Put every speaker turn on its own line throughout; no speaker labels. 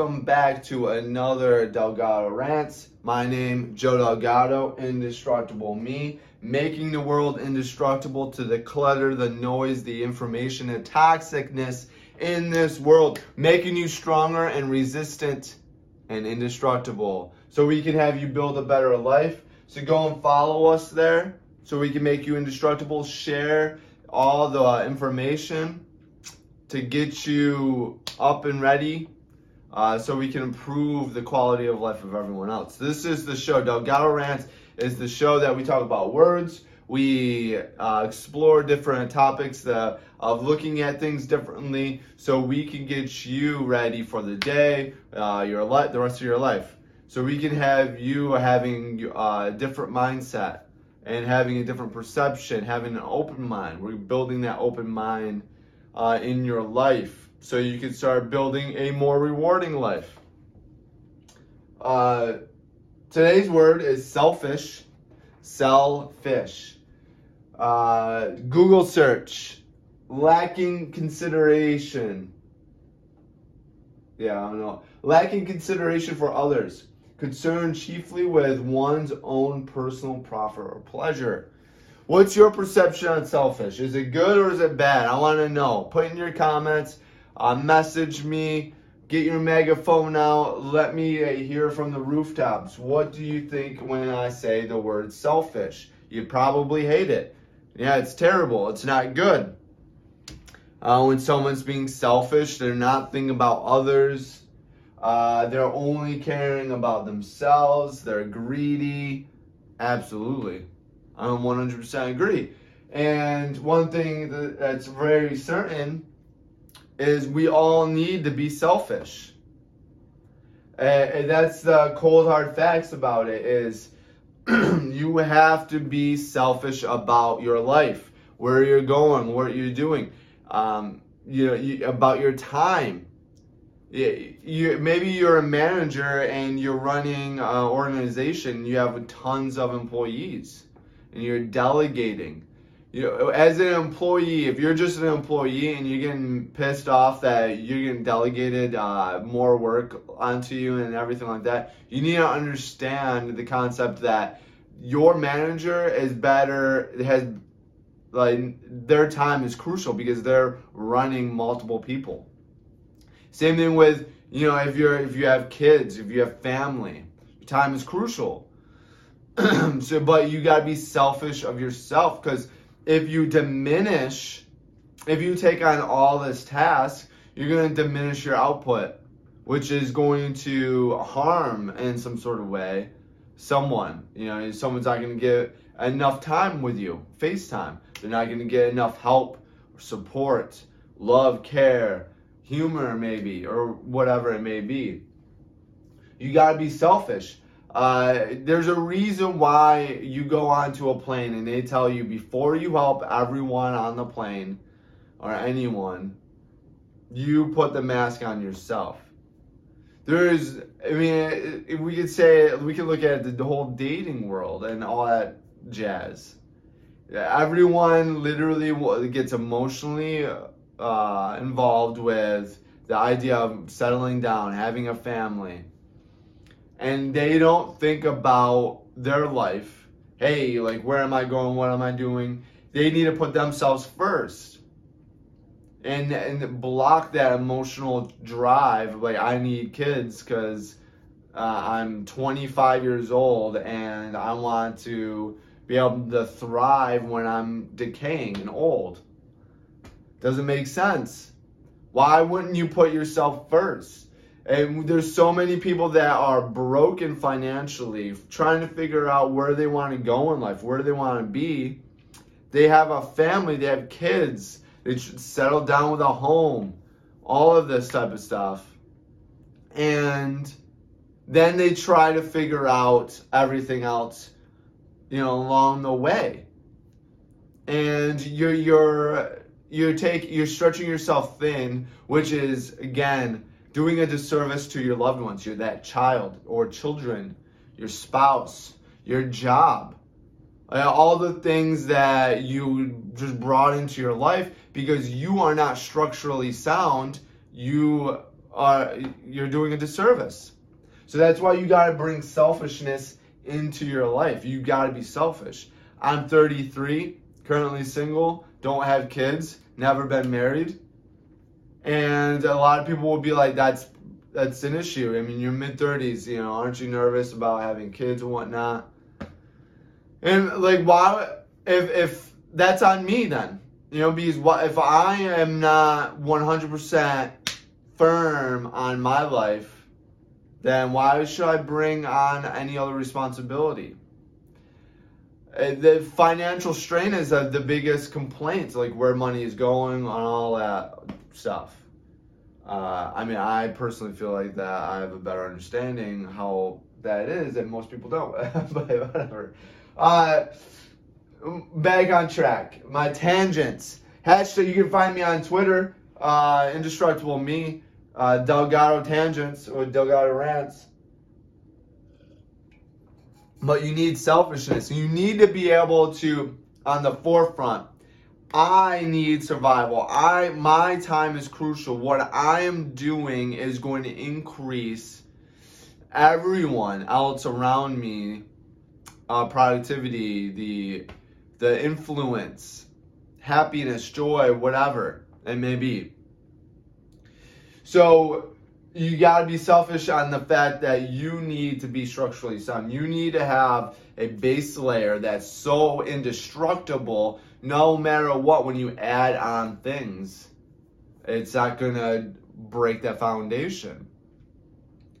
welcome back to another Delgado Rants. My name, Joe Delgado, Indestructible Me, making the world indestructible to the clutter, the noise, the information, and toxicness in this world, making you stronger and resistant and indestructible, so we can have you build a better life. So go and follow us there, so we can make you indestructible. Share all the uh, information to get you up and ready uh, so we can improve the quality of life of everyone else. This is the show. Delgado Rants is the show that we talk about words. We uh, explore different topics that, of looking at things differently so we can get you ready for the day, uh, your life, the rest of your life. So we can have you having a uh, different mindset and having a different perception, having an open mind. We're building that open mind uh, in your life so you can start building a more rewarding life. Uh, today's word is selfish. Selfish. Uh, Google search. Lacking consideration. Yeah, I don't know. Lacking consideration for others. Concerned chiefly with one's own personal profit or pleasure. What's your perception on selfish? Is it good or is it bad? I want to know. Put in your comments. Uh, message me. Get your megaphone out. Let me uh, hear from the rooftops. What do you think when I say the word selfish? You probably hate it. Yeah, it's terrible. It's not good. Uh, when someone's being selfish, they're not thinking about others. Uh, they're only caring about themselves. They're greedy. Absolutely. I 100% agree. And one thing that, that's very certain is we all need to be selfish. And that's the cold hard facts about it is you have to be selfish about your life, where you're going, what you're doing, um, you know, you, about your time. You, you, maybe you're a manager and you're running an organization. You have tons of employees and you're delegating. You know, as an employee, if you're just an employee and you're getting pissed off that you're getting delegated uh, more work onto you and everything like that, you need to understand the concept that your manager is better has like their time is crucial because they're running multiple people. Same thing with you know if you're if you have kids, if you have family, time is crucial so, but you got to be selfish of yourself because if you diminish, if you take on all this task, you're going to diminish your output, which is going to harm in some sort of way someone. You know, someone's not going to get enough time with you, FaceTime. They're not going to get enough help, support, love, care, humor, maybe, or whatever it may be. You got to be selfish. Uh, there's a reason why you go onto a plane and they tell you before you help everyone on the plane or anyone, you put the mask on yourself. There's, I mean, if we could say, we could look at the, the whole dating world and all that jazz. Everyone literally gets emotionally uh, involved with the idea of settling down, having a family and they don't think about their life. Hey, like, where am I going? What am I doing? They need to put themselves first and, and block that emotional drive. Like, I need kids because uh, I'm 25 years old and I want to be able to thrive when I'm decaying and old. Doesn't make sense. Why wouldn't you put yourself first? And there's so many people that are broken financially, trying to figure out where they want to go in life, where they want to be. They have a family, they have kids, they should settle down with a home, all of this type of stuff. And then they try to figure out everything else, you know, along the way. And you're you're you're take you're stretching yourself thin, which is again doing a disservice to your loved ones, your that child or children, your spouse, your job, uh, all the things that you just brought into your life because you are not structurally sound you are you're doing a disservice. So that's why you got to bring selfishness into your life. You got to be selfish. I'm 33, currently single, don't have kids, never been married. And a lot of people will be like, that's that's an issue. I mean, you're mid 30s, you know, aren't you nervous about having kids and whatnot? And like, why, if, if that's on me then, you know, because what, if I am not 100% firm on my life, then why should I bring on any other responsibility? Uh, the financial strain is the biggest complaint, like where money is going and all that stuff. Uh, I mean, I personally feel like that I have a better understanding how that is, and most people don't. but whatever. Uh, back on track. My tangents. Hashtag. You can find me on Twitter. Uh, indestructible me. Uh, Delgado tangents or Delgado rants. But you need selfishness. You need to be able to, on the forefront, I need survival. I my time is crucial. What I am doing is going to increase everyone else around me uh, productivity, the the influence, happiness, joy, whatever it may be. So you got to be selfish on the fact that you need to be structurally sound. You need to have a base layer that's so indestructible no matter what, when you add on things, it's not gonna break that foundation.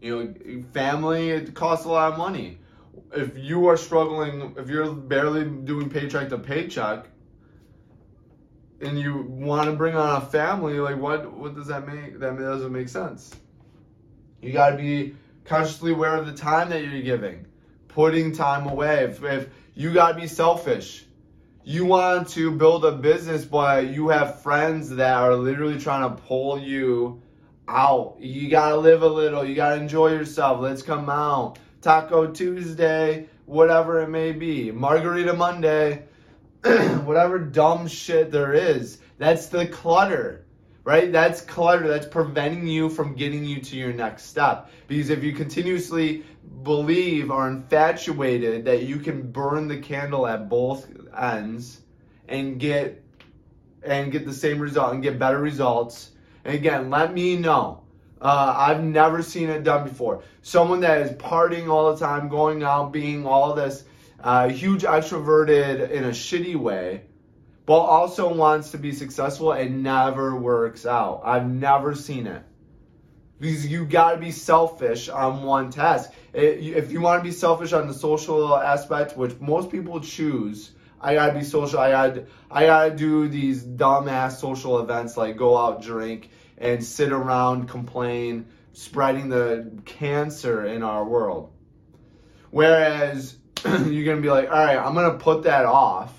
You know, family it costs a lot of money. If you are struggling, if you're barely doing paycheck to paycheck, and you want to bring on a family, like what what does that make? That doesn't make sense. You got to be consciously aware of the time that you're giving, putting time away. If, if you got to be selfish, you want to build a business, but you have friends that are literally trying to pull you out. You gotta live a little. You gotta enjoy yourself. Let's come out. Taco Tuesday, whatever it may be. Margarita Monday, whatever dumb shit there is. That's the clutter, right? That's clutter. That's preventing you from getting you to your next step. Because if you continuously believe or infatuated that you can burn the candle at both ends and get and get the same result and get better results. And again, let me know. Uh, I've never seen it done before. Someone that is partying all the time, going out, being all this uh, huge extroverted in a shitty way, but also wants to be successful and never works out. I've never seen it because you got to be selfish on one task. If you want to be selfish on the social aspect, which most people choose, I gotta be social. I gotta, I gotta do these dumbass social events like go out, drink, and sit around, complain, spreading the cancer in our world. Whereas you're gonna be like, all right, I'm gonna put that off.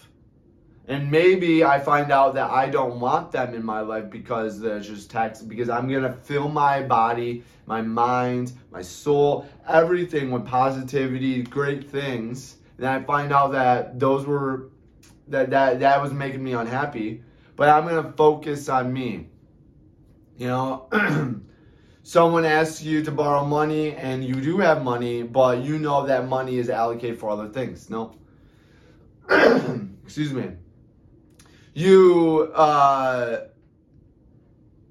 And maybe I find out that I don't want them in my life because there's just tax, because I'm gonna fill my body, my mind, my soul, everything with positivity, great things and I find out that those were that that that was making me unhappy. But I'm gonna focus on me. You know, someone asks you to borrow money and you do have money, but you know that money is allocated for other things. No. Excuse me. You uh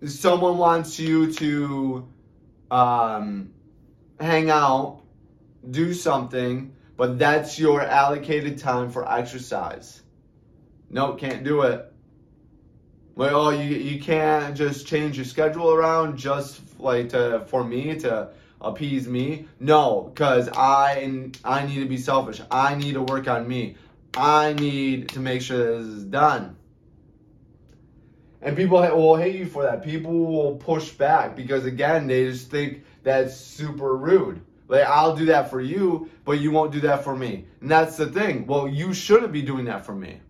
someone wants you to um hang out, do something, but that's your allocated time for exercise. No, can't do it. Well, oh, you, you can't just change your schedule around just like to, for me to appease me. No, because I I need to be selfish. I need to work on me. I need to make sure this is done. And people will hate you for that. People will push back because again, they just think that's super rude. Like I'll do that for you, but you won't do that for me. And that's the thing. Well, you shouldn't be doing that for me.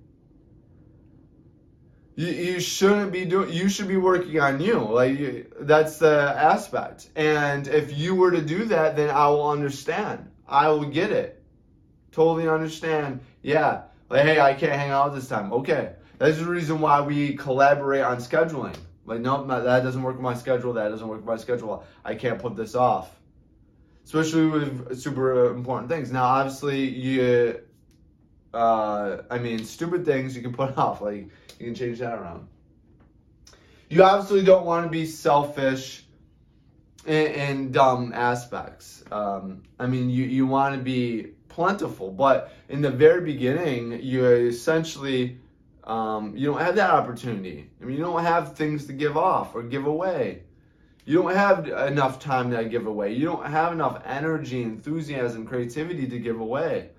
You, you shouldn't be doing. You should be working on you. Like you, that's the aspect. And if you were to do that, then I will understand. I will get it. Totally understand. Yeah. Like hey, I can't hang out this time. Okay. That's the reason why we collaborate on scheduling. Like, nope, that doesn't work with my schedule. That doesn't work with my schedule. I can't put this off. Especially with super important things. Now, obviously, you, uh, I mean, stupid things you can put off. Like, you can change that around. You obviously don't want to be selfish in, in dumb aspects. Um, I mean, you, you want to be plentiful, but in the very beginning, you essentially um, you don't have that opportunity. I mean, you don't have things to give off or give away. You don't have enough time to give away. You don't have enough energy, enthusiasm, creativity to give away.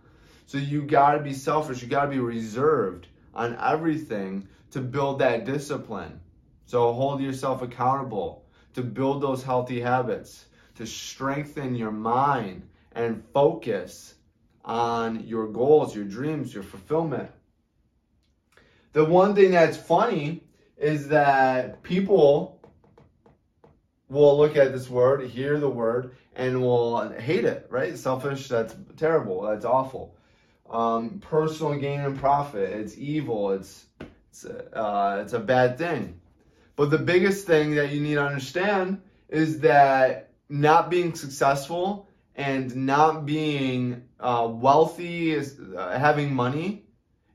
So you got to be selfish. You got to be reserved on everything to build that discipline. So hold yourself accountable to build those healthy habits, to strengthen your mind and focus on your goals, your dreams, your fulfillment. The one thing that's funny is that people will look at this word, hear the word, and will hate it, right? Selfish, that's terrible, that's awful. Um, personal gain and profit, it's evil, it's it's, uh, it's a bad thing. But the biggest thing that you need to understand is that not being successful and not being uh, wealthy, is, uh, having money,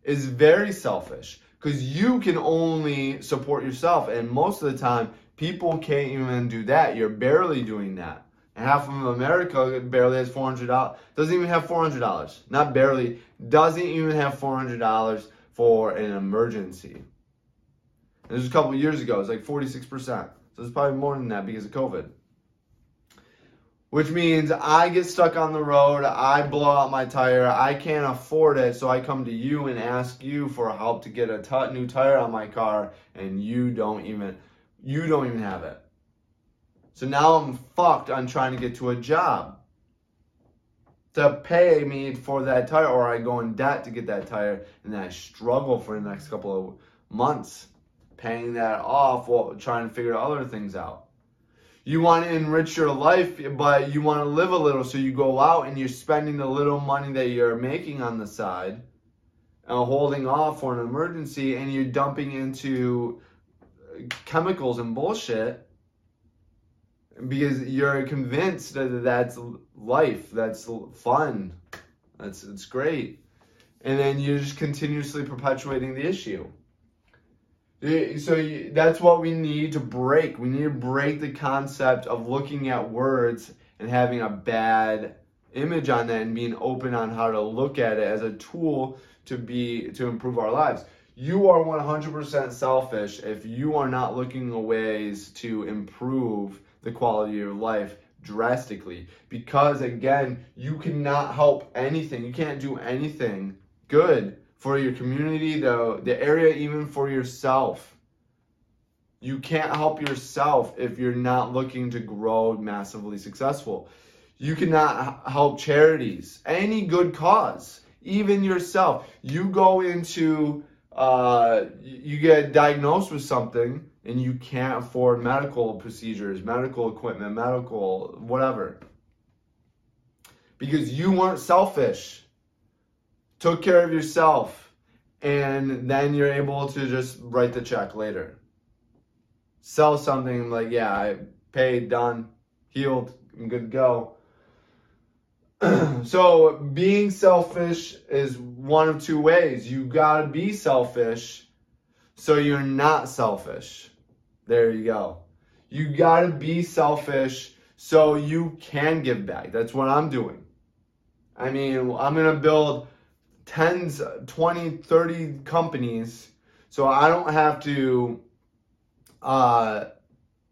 is very selfish because you can only support yourself. And most of the time, people can't even do that. You're barely doing that. And half of America barely has $400, doesn't even have $400. Not barely, doesn't even have $400 for an emergency. And this was a couple years ago, it's like 46%. So it's probably more than that because of COVID which means I get stuck on the road, I blow out my tire, I can't afford it, so I come to you and ask you for help to get a t- new tire on my car, and you don't even you don't even have it. So now I'm fucked on trying to get to a job to pay me for that tire, or I go in debt to get that tire, and then I struggle for the next couple of months paying that off while trying to figure other things out you want to enrich your life, but you want to live a little. So you go out and you're spending the little money that you're making on the side and holding off for an emergency and you're dumping into chemicals and bullshit because you're convinced that that's life, that's fun, that's it's great. And then you're just continuously perpetuating the issue. So that's what we need to break. We need to break the concept of looking at words and having a bad image on that and being open on how to look at it as a tool to be to improve our lives. You are 100% selfish if you are not looking at ways to improve the quality of your life drastically because again, you cannot help anything. You can't do anything good for your community, though the area, even for yourself. You can't help yourself if you're not looking to grow massively successful. You cannot help charities, any good cause, even yourself. You go into, uh, you get diagnosed with something and you can't afford medical procedures, medical equipment, medical whatever. Because you weren't selfish took care of yourself, and then you're able to just write the check later. Sell something like, yeah, I paid, done, healed, I'm good to go. so being selfish is one of two ways. You gotta be selfish so you're not selfish. There you go. You gotta be selfish so you can give back. That's what I'm doing. I mean, I'm gonna build tens, 20, 30 companies. So I don't have to, uh,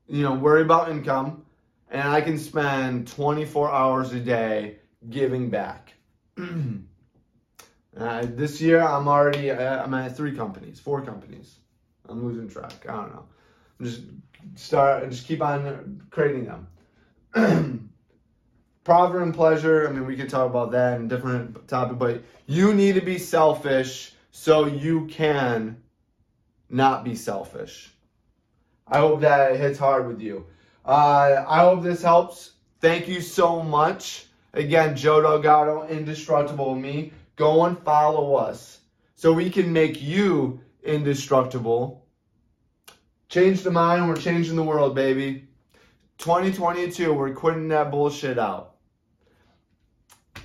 you know, worry about income. And I can spend 24 hours a day giving back. uh, this year, I'm already, uh, I'm at three companies, four companies. I'm losing track. I don't know. I'm just start, just keep on creating them. Profit and pleasure, I mean, we could talk about that in different topic, but you need to be selfish so you can not be selfish. I hope that hits hard with you. Uh, I hope this helps. Thank you so much. Again, Joe Delgado, Indestructible Me. Go and follow us so we can make you indestructible Change the mind, we're changing the world, baby. 2022, we're quitting that bullshit out.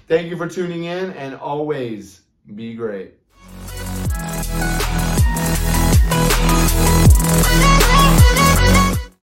Thank you for tuning in and always be great.